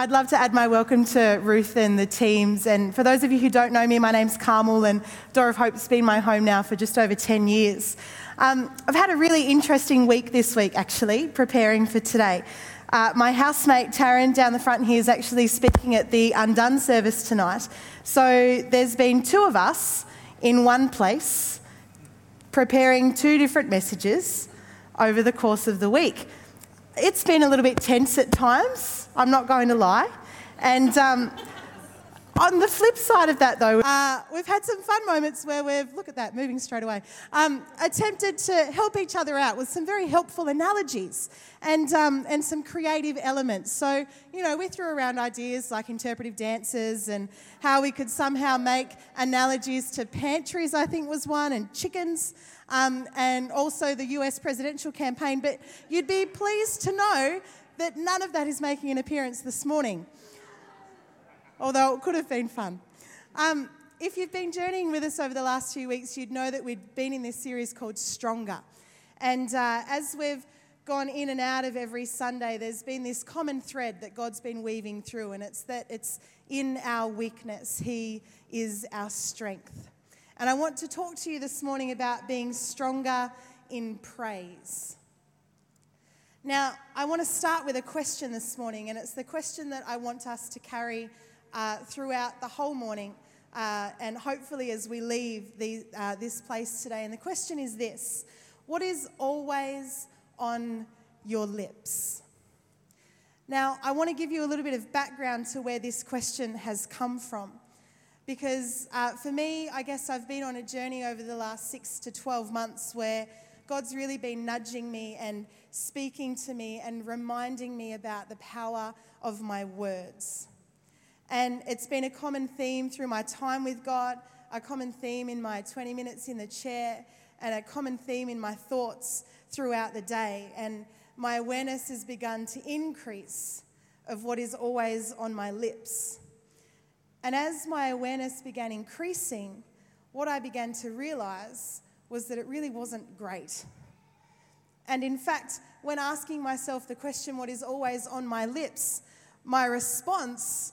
I'd love to add my welcome to Ruth and the teams. And for those of you who don't know me, my name's Carmel, and Door of Hope's been my home now for just over 10 years. Um, I've had a really interesting week this week, actually, preparing for today. Uh, my housemate Taryn down the front here is actually speaking at the Undone service tonight. So there's been two of us in one place preparing two different messages over the course of the week. It's been a little bit tense at times, I'm not going to lie. And um, on the flip side of that, though, uh, we've had some fun moments where we've, look at that, moving straight away, um, attempted to help each other out with some very helpful analogies and, um, and some creative elements. So, you know, we threw around ideas like interpretive dances and how we could somehow make analogies to pantries, I think was one, and chickens. Um, and also the US presidential campaign. But you'd be pleased to know that none of that is making an appearance this morning, although it could have been fun. Um, if you've been journeying with us over the last few weeks, you'd know that we've been in this series called Stronger. And uh, as we've gone in and out of every Sunday, there's been this common thread that God's been weaving through, and it's that it's in our weakness, He is our strength. And I want to talk to you this morning about being stronger in praise. Now, I want to start with a question this morning, and it's the question that I want us to carry uh, throughout the whole morning, uh, and hopefully as we leave the, uh, this place today. And the question is this What is always on your lips? Now, I want to give you a little bit of background to where this question has come from. Because uh, for me, I guess I've been on a journey over the last six to 12 months where God's really been nudging me and speaking to me and reminding me about the power of my words. And it's been a common theme through my time with God, a common theme in my 20 minutes in the chair, and a common theme in my thoughts throughout the day. And my awareness has begun to increase of what is always on my lips. And as my awareness began increasing, what I began to realize was that it really wasn't great. And in fact, when asking myself the question, what is always on my lips, my response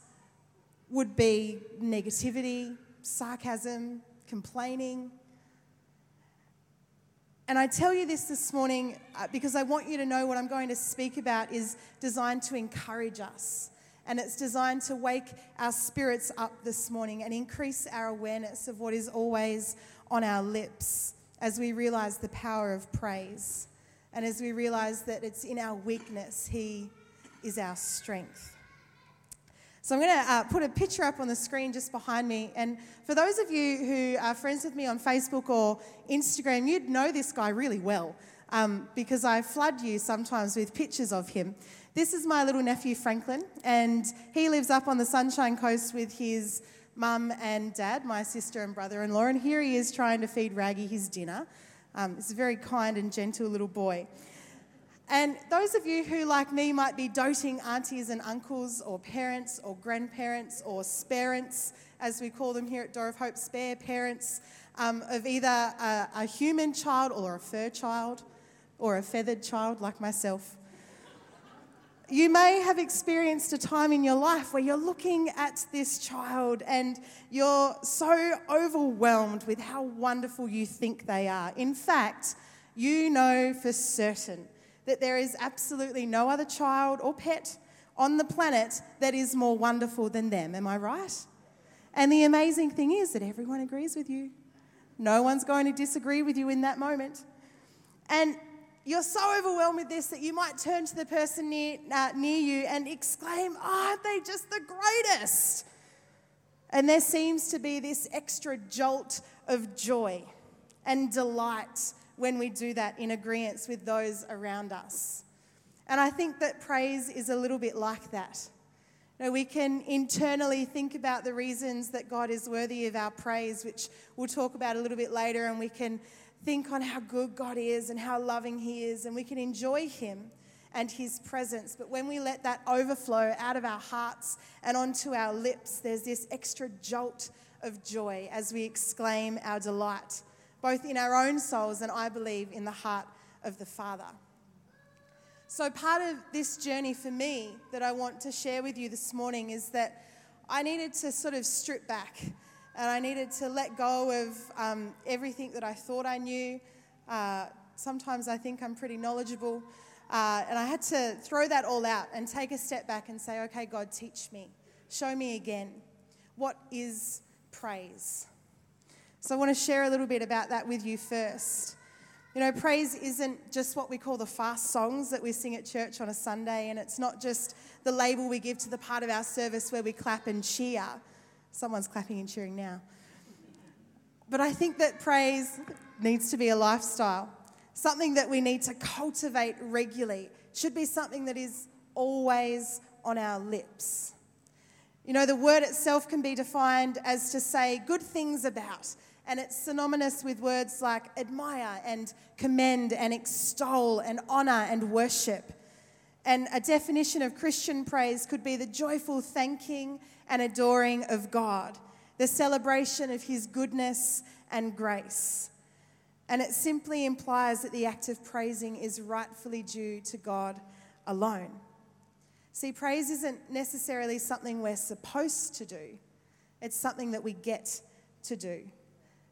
would be negativity, sarcasm, complaining. And I tell you this this morning uh, because I want you to know what I'm going to speak about is designed to encourage us. And it's designed to wake our spirits up this morning and increase our awareness of what is always on our lips as we realize the power of praise. And as we realize that it's in our weakness, He is our strength. So I'm going to uh, put a picture up on the screen just behind me. And for those of you who are friends with me on Facebook or Instagram, you'd know this guy really well um, because I flood you sometimes with pictures of him. This is my little nephew Franklin, and he lives up on the Sunshine Coast with his mum and dad, my sister and brother in law. And here he is trying to feed Raggy his dinner. Um, he's a very kind and gentle little boy. And those of you who, like me, might be doting aunties and uncles, or parents, or grandparents, or sparents, as we call them here at Door of Hope, spare parents um, of either a, a human child or a fur child, or a feathered child like myself. You may have experienced a time in your life where you're looking at this child and you're so overwhelmed with how wonderful you think they are. In fact, you know for certain that there is absolutely no other child or pet on the planet that is more wonderful than them. Am I right? And the amazing thing is that everyone agrees with you. No one's going to disagree with you in that moment. And you're so overwhelmed with this that you might turn to the person near, uh, near you and exclaim, oh, aren't they just the greatest? And there seems to be this extra jolt of joy and delight when we do that in agreement with those around us. And I think that praise is a little bit like that. We can internally think about the reasons that God is worthy of our praise, which we'll talk about a little bit later, and we can think on how good God is and how loving He is, and we can enjoy Him and His presence. But when we let that overflow out of our hearts and onto our lips, there's this extra jolt of joy as we exclaim our delight, both in our own souls and I believe in the heart of the Father. So, part of this journey for me that I want to share with you this morning is that I needed to sort of strip back and I needed to let go of um, everything that I thought I knew. Uh, sometimes I think I'm pretty knowledgeable. Uh, and I had to throw that all out and take a step back and say, okay, God, teach me. Show me again. What is praise? So I want to share a little bit about that with you first. You know, praise isn't just what we call the fast songs that we sing at church on a Sunday, and it's not just the label we give to the part of our service where we clap and cheer. Someone's clapping and cheering now. But I think that praise needs to be a lifestyle, something that we need to cultivate regularly. Should be something that is always on our lips. You know, the word itself can be defined as to say good things about and it's synonymous with words like admire and commend and extol and honor and worship. And a definition of Christian praise could be the joyful thanking and adoring of God, the celebration of His goodness and grace. And it simply implies that the act of praising is rightfully due to God alone. See, praise isn't necessarily something we're supposed to do, it's something that we get to do.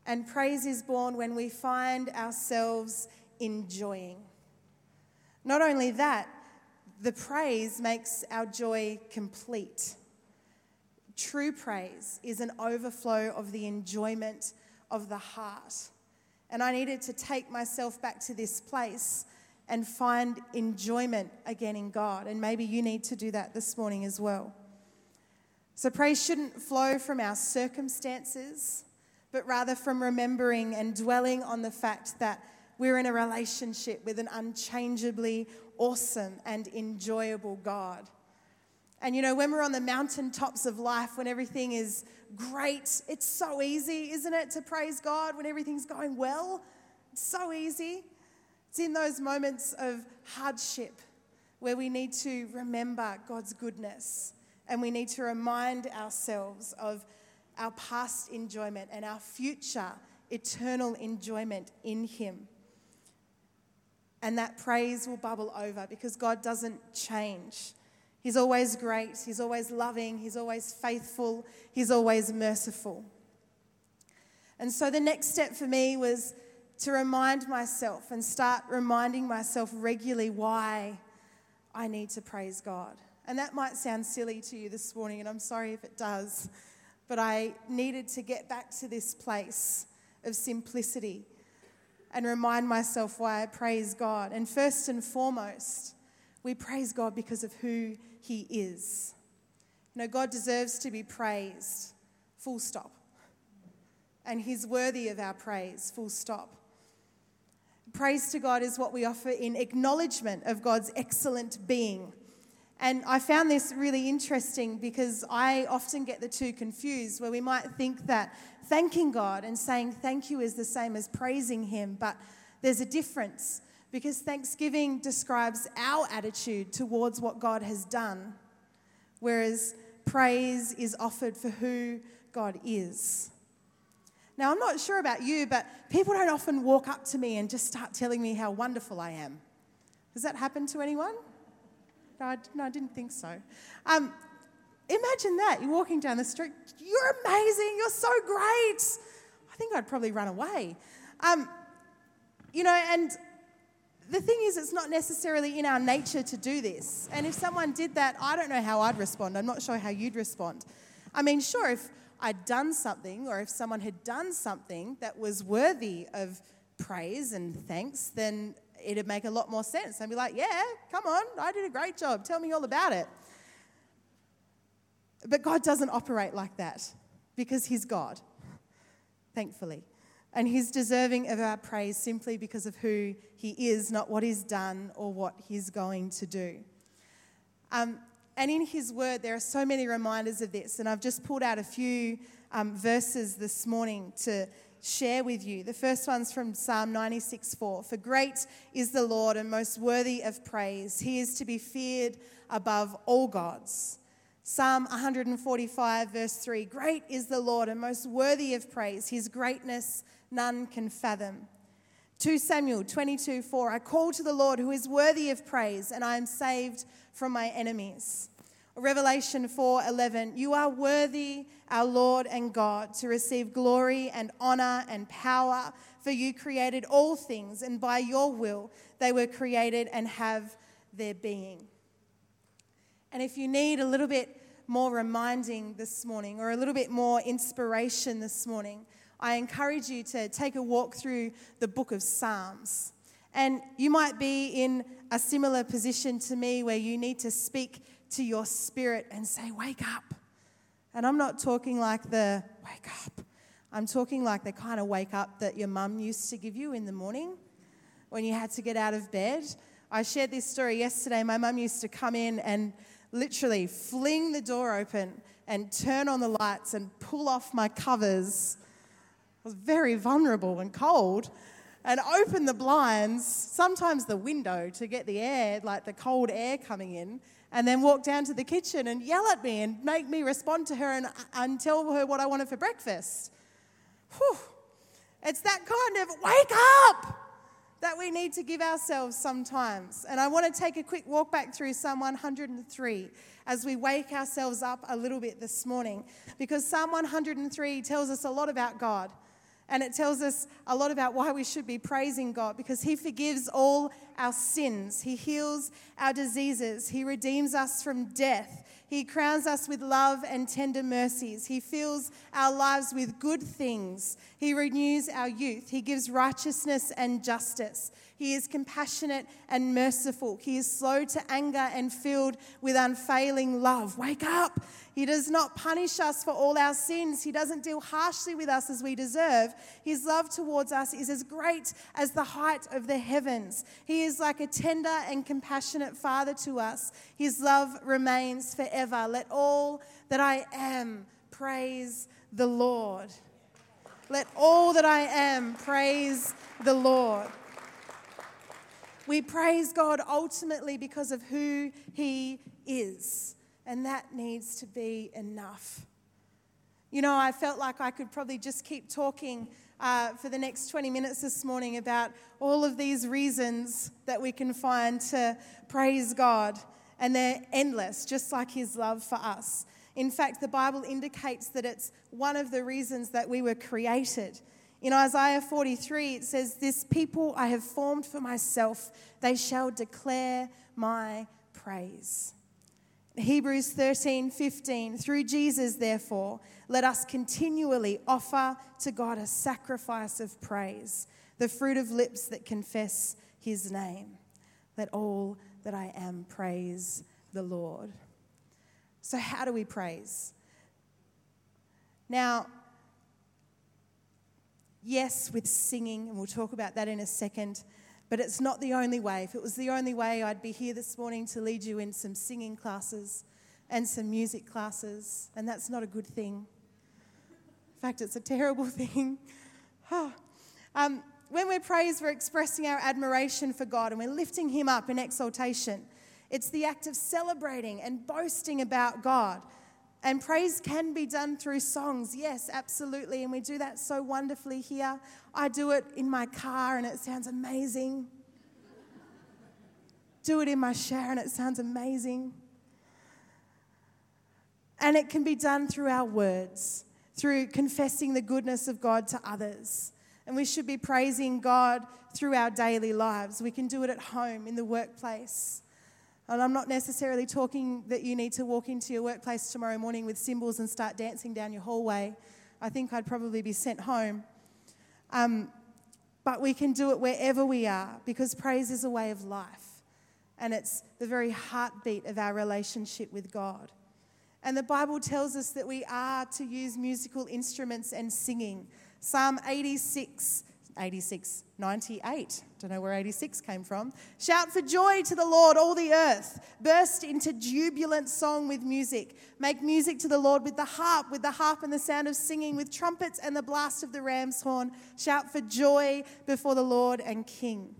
And praise is born when we find ourselves enjoying. Not only that, the praise makes our joy complete. True praise is an overflow of the enjoyment of the heart. And I needed to take myself back to this place and find enjoyment again in God. And maybe you need to do that this morning as well. So, praise shouldn't flow from our circumstances but rather from remembering and dwelling on the fact that we're in a relationship with an unchangeably awesome and enjoyable God. And you know, when we're on the mountaintops of life, when everything is great, it's so easy, isn't it, to praise God when everything's going well? It's so easy. It's in those moments of hardship where we need to remember God's goodness and we need to remind ourselves of our past enjoyment and our future eternal enjoyment in Him. And that praise will bubble over because God doesn't change. He's always great, He's always loving, He's always faithful, He's always merciful. And so the next step for me was to remind myself and start reminding myself regularly why I need to praise God. And that might sound silly to you this morning, and I'm sorry if it does but I needed to get back to this place of simplicity and remind myself why I praise God. And first and foremost, we praise God because of who He is. You know, God deserves to be praised, full stop. And He's worthy of our praise, full stop. Praise to God is what we offer in acknowledgement of God's excellent being and I found this really interesting because I often get the two confused, where we might think that thanking God and saying thank you is the same as praising Him, but there's a difference because thanksgiving describes our attitude towards what God has done, whereas praise is offered for who God is. Now, I'm not sure about you, but people don't often walk up to me and just start telling me how wonderful I am. Does that happen to anyone? No, I, no, I didn't think so. Um, imagine that. You're walking down the street. You're amazing. You're so great. I think I'd probably run away. Um, you know, and the thing is, it's not necessarily in our nature to do this. And if someone did that, I don't know how I'd respond. I'm not sure how you'd respond. I mean, sure, if I'd done something or if someone had done something that was worthy of praise and thanks, then it'd make a lot more sense. I'd be like, yeah, come on, I did a great job. Tell me all about it. But God doesn't operate like that because He's God, thankfully. And He's deserving of our praise simply because of who He is, not what He's done or what He's going to do. Um, and in His Word, there are so many reminders of this. And I've just pulled out a few um, verses this morning to share with you. The first one's from Psalm 96 4. For great is the Lord and most worthy of praise. He is to be feared above all gods. Psalm 145, verse 3 Great is the Lord and most worthy of praise. His greatness none can fathom. 2 Samuel 22 4 I call to the Lord who is worthy of praise, and I am saved from my enemies. Revelation 4:11 You are worthy our Lord and God to receive glory and honor and power for you created all things and by your will they were created and have their being. And if you need a little bit more reminding this morning or a little bit more inspiration this morning, I encourage you to take a walk through the book of Psalms. And you might be in a similar position to me where you need to speak to your spirit and say, Wake up. And I'm not talking like the wake up, I'm talking like the kind of wake up that your mum used to give you in the morning when you had to get out of bed. I shared this story yesterday. My mum used to come in and literally fling the door open and turn on the lights and pull off my covers. I was very vulnerable and cold. And open the blinds, sometimes the window to get the air, like the cold air coming in, and then walk down to the kitchen and yell at me and make me respond to her and, and tell her what I wanted for breakfast. Whew. It's that kind of wake up that we need to give ourselves sometimes. And I want to take a quick walk back through Psalm 103 as we wake ourselves up a little bit this morning, because Psalm 103 tells us a lot about God. And it tells us a lot about why we should be praising God because He forgives all our sins. He heals our diseases. He redeems us from death. He crowns us with love and tender mercies. He fills our lives with good things. He renews our youth. He gives righteousness and justice. He is compassionate and merciful. He is slow to anger and filled with unfailing love. Wake up. He does not punish us for all our sins. He doesn't deal harshly with us as we deserve. His love towards us is as great as the height of the heavens. He is like a tender and compassionate Father to us. His love remains forever. Let all that I am praise the Lord. Let all that I am praise the Lord. We praise God ultimately because of who He is, and that needs to be enough. You know, I felt like I could probably just keep talking uh, for the next 20 minutes this morning about all of these reasons that we can find to praise God, and they're endless, just like His love for us. In fact, the Bible indicates that it's one of the reasons that we were created. In Isaiah 43, it says, This people I have formed for myself, they shall declare my praise. Hebrews 13, 15, through Jesus, therefore, let us continually offer to God a sacrifice of praise, the fruit of lips that confess his name. Let all that I am praise the Lord. So, how do we praise? Now, yes, with singing, and we'll talk about that in a second, but it's not the only way. If it was the only way, I'd be here this morning to lead you in some singing classes and some music classes, and that's not a good thing. In fact, it's a terrible thing. um, when we praise, we're expressing our admiration for God and we're lifting Him up in exaltation. It's the act of celebrating and boasting about God. And praise can be done through songs, yes, absolutely. And we do that so wonderfully here. I do it in my car and it sounds amazing. do it in my shower and it sounds amazing. And it can be done through our words, through confessing the goodness of God to others. And we should be praising God through our daily lives. We can do it at home, in the workplace. And I'm not necessarily talking that you need to walk into your workplace tomorrow morning with cymbals and start dancing down your hallway. I think I'd probably be sent home. Um, but we can do it wherever we are because praise is a way of life. And it's the very heartbeat of our relationship with God. And the Bible tells us that we are to use musical instruments and singing. Psalm 86 86, 98. Don't know where 86 came from. Shout for joy to the Lord, all the earth. Burst into jubilant song with music. Make music to the Lord with the harp, with the harp and the sound of singing, with trumpets and the blast of the ram's horn. Shout for joy before the Lord and King.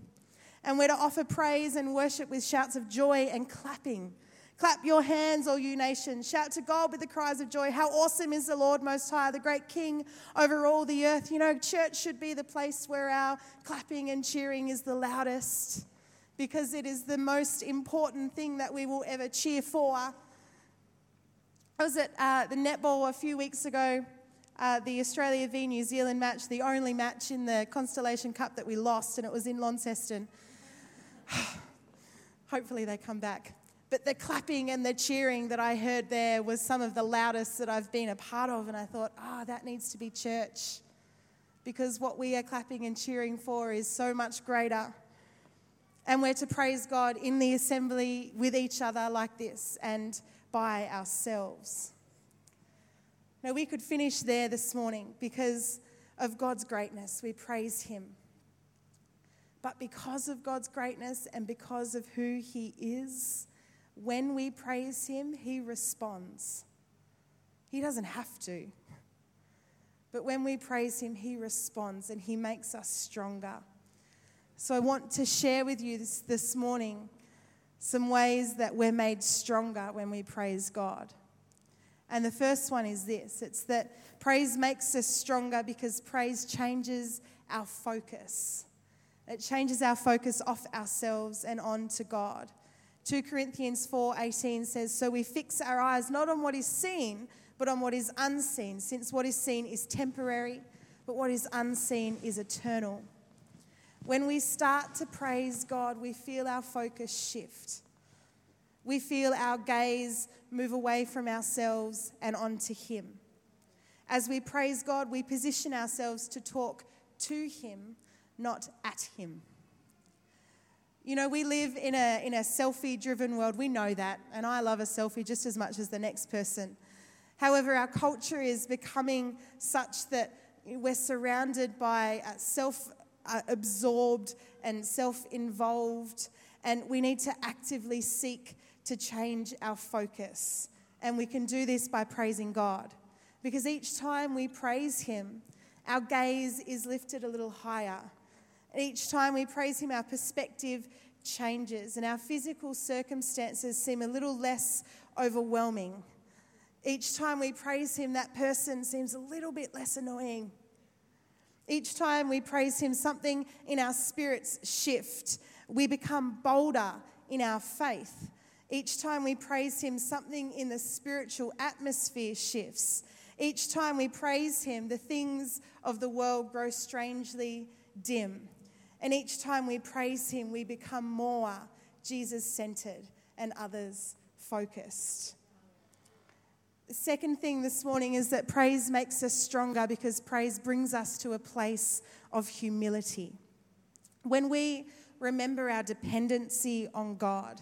And we're to offer praise and worship with shouts of joy and clapping. Clap your hands, all you nations. Shout to God with the cries of joy. How awesome is the Lord Most High, the great King over all the earth. You know, church should be the place where our clapping and cheering is the loudest because it is the most important thing that we will ever cheer for. I was at uh, the netball a few weeks ago, uh, the Australia v New Zealand match, the only match in the Constellation Cup that we lost, and it was in Launceston. Hopefully, they come back. But the clapping and the cheering that I heard there was some of the loudest that I've been a part of. And I thought, ah, oh, that needs to be church. Because what we are clapping and cheering for is so much greater. And we're to praise God in the assembly with each other like this and by ourselves. Now, we could finish there this morning because of God's greatness. We praise Him. But because of God's greatness and because of who He is, when we praise Him, He responds. He doesn't have to. But when we praise Him, He responds and He makes us stronger. So I want to share with you this, this morning some ways that we're made stronger when we praise God. And the first one is this it's that praise makes us stronger because praise changes our focus. It changes our focus off ourselves and on to God. 2 Corinthians 4:18 says, "So we fix our eyes not on what is seen, but on what is unseen, since what is seen is temporary, but what is unseen is eternal." When we start to praise God, we feel our focus shift. We feel our gaze move away from ourselves and onto Him. As we praise God, we position ourselves to talk to Him, not at Him. You know, we live in a, in a selfie driven world. We know that. And I love a selfie just as much as the next person. However, our culture is becoming such that we're surrounded by uh, self uh, absorbed and self involved, and we need to actively seek to change our focus. And we can do this by praising God. Because each time we praise Him, our gaze is lifted a little higher each time we praise Him, our perspective changes and our physical circumstances seem a little less overwhelming. Each time we praise Him, that person seems a little bit less annoying. Each time we praise Him, something in our spirits shift. We become bolder in our faith. Each time we praise Him, something in the spiritual atmosphere shifts. Each time we praise Him, the things of the world grow strangely dim. And each time we praise Him, we become more Jesus centered and others focused. The second thing this morning is that praise makes us stronger because praise brings us to a place of humility. When we remember our dependency on God,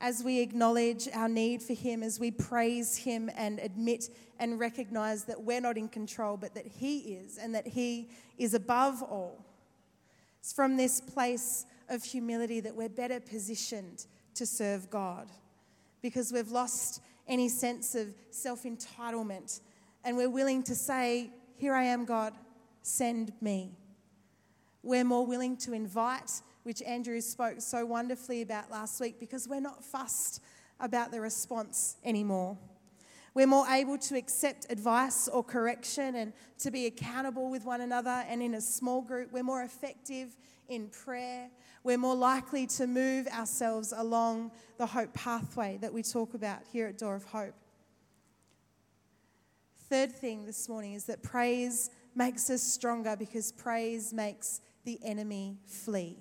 as we acknowledge our need for Him, as we praise Him and admit and recognize that we're not in control, but that He is, and that He is above all, it's from this place of humility that we're better positioned to serve God because we've lost any sense of self entitlement and we're willing to say, Here I am, God, send me. We're more willing to invite, which Andrew spoke so wonderfully about last week, because we're not fussed about the response anymore. We're more able to accept advice or correction and to be accountable with one another and in a small group. We're more effective in prayer. We're more likely to move ourselves along the hope pathway that we talk about here at Door of Hope. Third thing this morning is that praise makes us stronger because praise makes the enemy flee.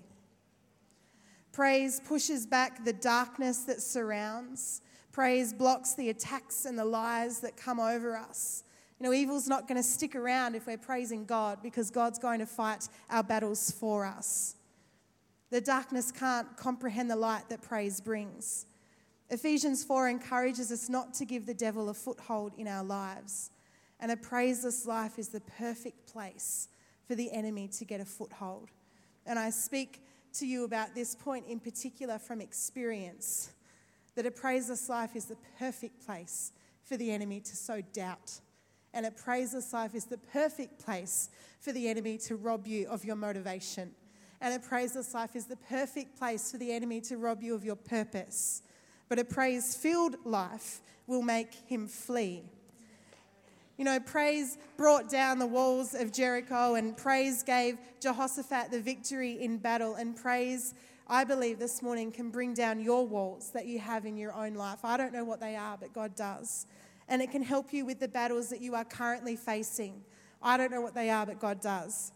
Praise pushes back the darkness that surrounds. Praise blocks the attacks and the lies that come over us. You know, evil's not going to stick around if we're praising God because God's going to fight our battles for us. The darkness can't comprehend the light that praise brings. Ephesians 4 encourages us not to give the devil a foothold in our lives. And a praiseless life is the perfect place for the enemy to get a foothold. And I speak to you about this point in particular from experience that a praiseless life is the perfect place for the enemy to sow doubt. And a praiseless life is the perfect place for the enemy to rob you of your motivation. And a praiseless life is the perfect place for the enemy to rob you of your purpose. but a praise filled life will make him flee. You know, praise brought down the walls of Jericho, and praise gave Jehoshaphat the victory in battle. And praise, I believe, this morning can bring down your walls that you have in your own life. I don't know what they are, but God does. And it can help you with the battles that you are currently facing. I don't know what they are, but God does.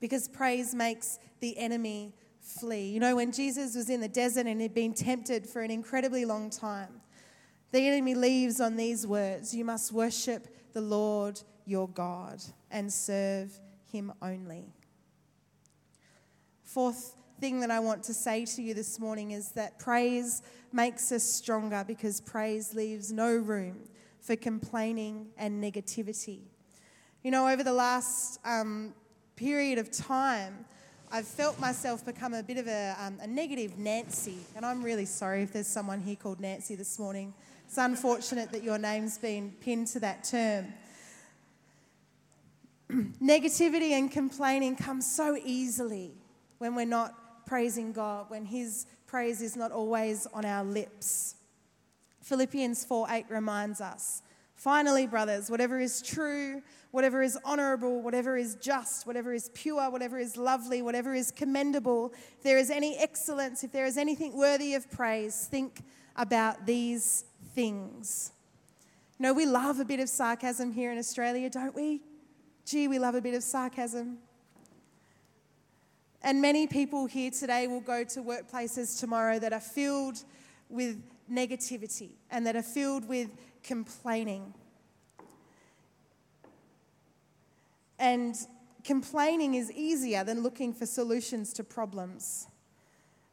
Because praise makes the enemy flee. You know, when Jesus was in the desert and had been tempted for an incredibly long time, the enemy leaves on these words You must worship the Lord your God and serve him only. Fourth thing that I want to say to you this morning is that praise makes us stronger because praise leaves no room for complaining and negativity. You know, over the last um, period of time, I've felt myself become a bit of a, um, a negative Nancy, and I'm really sorry if there's someone here called Nancy this morning. It's unfortunate that your name's been pinned to that term. Negativity and complaining come so easily when we're not praising God, when His praise is not always on our lips. Philippians 4 8 reminds us Finally, brothers, whatever is true, whatever is honorable, whatever is just, whatever is pure, whatever is lovely, whatever is commendable, if there is any excellence, if there is anything worthy of praise, think about these things. You know, we love a bit of sarcasm here in Australia, don't we? Gee, we love a bit of sarcasm. And many people here today will go to workplaces tomorrow that are filled with negativity and that are filled with complaining. And complaining is easier than looking for solutions to problems.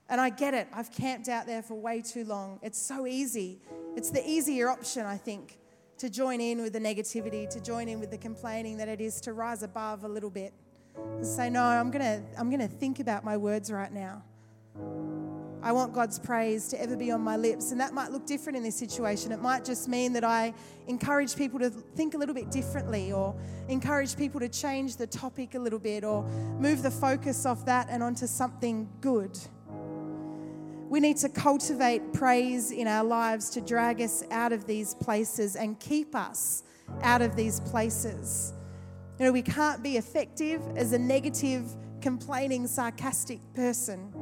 And I get it, I've camped out there for way too long. It's so easy. It's the easier option, I think, to join in with the negativity, to join in with the complaining, that it is to rise above a little bit and say, No, I'm going to I'm going to think about my words right now. I want God's praise to ever be on my lips. And that might look different in this situation. It might just mean that I encourage people to think a little bit differently or encourage people to change the topic a little bit or move the focus off that and onto something good. We need to cultivate praise in our lives to drag us out of these places and keep us out of these places. You know, we can't be effective as a negative, complaining, sarcastic person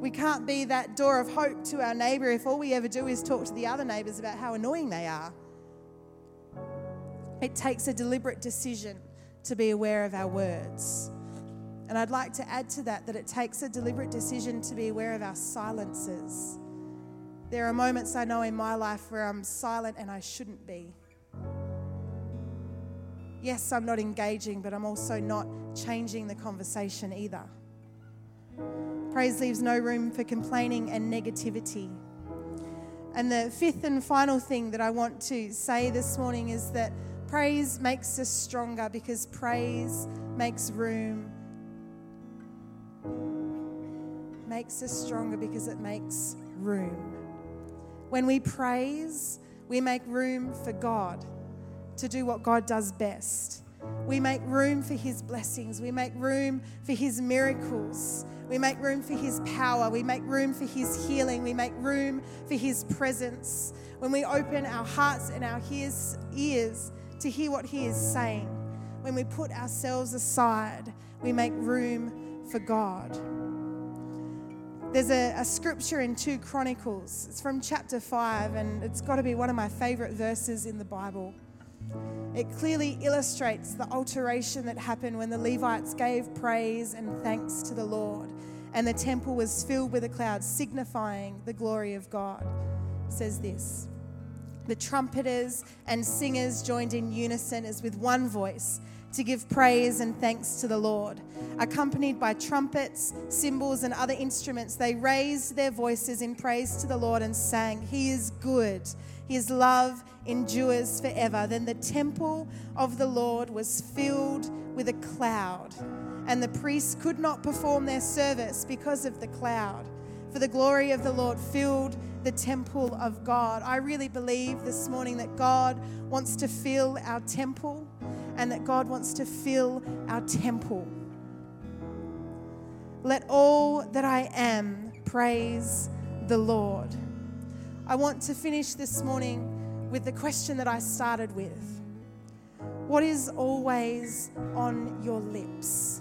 we can't be that door of hope to our neighbour if all we ever do is talk to the other neighbours about how annoying they are. It takes a deliberate decision to be aware of our words. And I'd like to add to that that it takes a deliberate decision to be aware of our silences. There are moments I know in my life where I'm silent and I shouldn't be. Yes, I'm not engaging, but I'm also not changing the conversation either. Praise leaves no room for complaining and negativity. And the fifth and final thing that I want to say this morning is that praise makes us stronger because praise makes room. Makes us stronger because it makes room. When we praise, we make room for God to do what God does best. We make room for His blessings. We make room for His miracles. We make room for His power. We make room for His healing. We make room for His presence. When we open our hearts and our ears to hear what He is saying, when we put ourselves aside, we make room for God. There's a, a, scripture in 2 Chronicles. It's from chapter 5, and it's got to be one of my favorite verses in the Bible. It clearly illustrates the alteration that happened when the Levites gave praise and thanks to the Lord, and the temple was filled with a cloud, signifying the glory of God. It says this The trumpeters and singers joined in unison as with one voice to give praise and thanks to the Lord. Accompanied by trumpets, cymbals, and other instruments, they raised their voices in praise to the Lord and sang, He is good his love endures forever. Then the temple of the Lord was filled with a cloud, and the priests could not perform their service because of the cloud. For the glory of the Lord filled the temple of God. I really believe this morning that God wants to fill our temple and that God wants to fill our temple. Let all that I am praise the Lord. I want to finish this morning with the question that I started with What is always on your lips?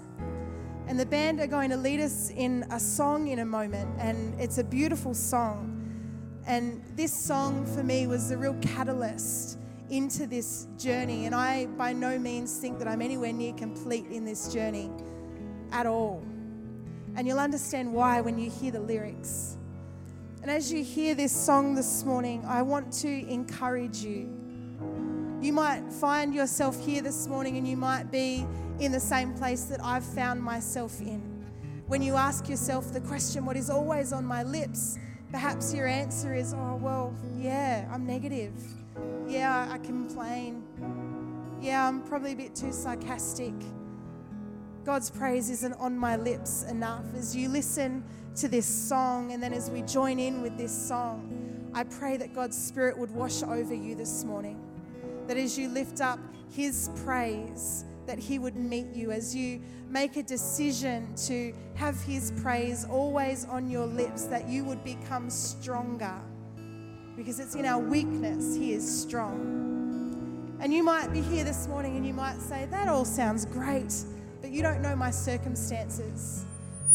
And the band are going to lead us in a song in a moment, and it's a beautiful song. And this song for me was the real catalyst into this journey. And I, by no means, think that I'm anywhere near complete in this journey at all. And you'll understand why when you hear the lyrics. And as you hear this song this morning, I want to encourage you. You might find yourself here this morning and you might be in the same place that I've found myself in. When you ask yourself the question, What is always on my lips? Perhaps your answer is, Oh, well, yeah, I'm negative. Yeah, I complain. Yeah, I'm probably a bit too sarcastic. God's praise isn't on my lips enough. As you listen to this song and then as we join in with this song, I pray that God's Spirit would wash over you this morning. That as you lift up His praise, that He would meet you as you make a decision to have His praise always on your lips, that you would become stronger. Because it's in our weakness He is strong. And you might be here this morning and you might say, That all sounds great, but you don't know my circumstances.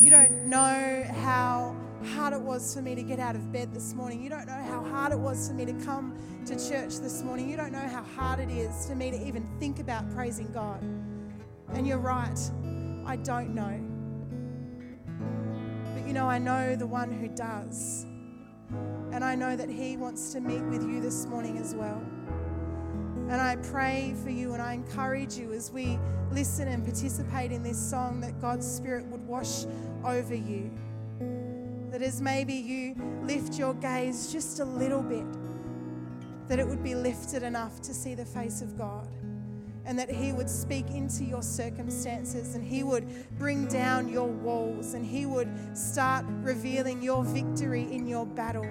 You don't know how hard it was for me to get out of bed this morning. You don't know how hard it was for me to come to church this morning. You don't know how hard it is for me to even think about praising God. And you're right, I don't know. But you know, I know the one who does. And I know that He wants to meet with you this morning as well. And I pray for you and I encourage you as we listen and participate in this song that God's Spirit would wash over you. That as maybe you lift your gaze just a little bit, that it would be lifted enough to see the face of God. And that He would speak into your circumstances and He would bring down your walls and He would start revealing your victory in your battle.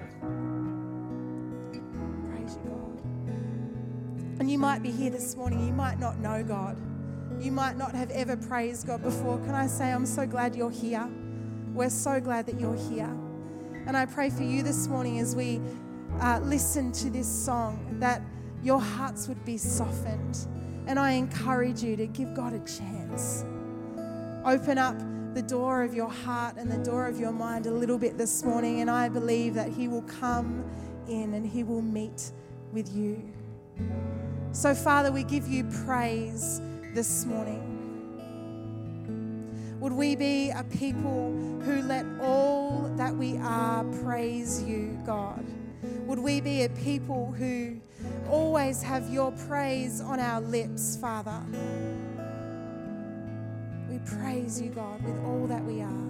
And you might be here this morning, you might not know God. You might not have ever praised God before. Can I say, I'm so glad you're here? We're so glad that you're here. And I pray for you this morning as we uh, listen to this song that your hearts would be softened. And I encourage you to give God a chance. Open up the door of your heart and the door of your mind a little bit this morning, and I believe that He will come in and He will meet with you. So, Father, we give you praise this morning. Would we be a people who let all that we are praise you, God? Would we be a people who always have your praise on our lips, Father? We praise you, God, with all that we are.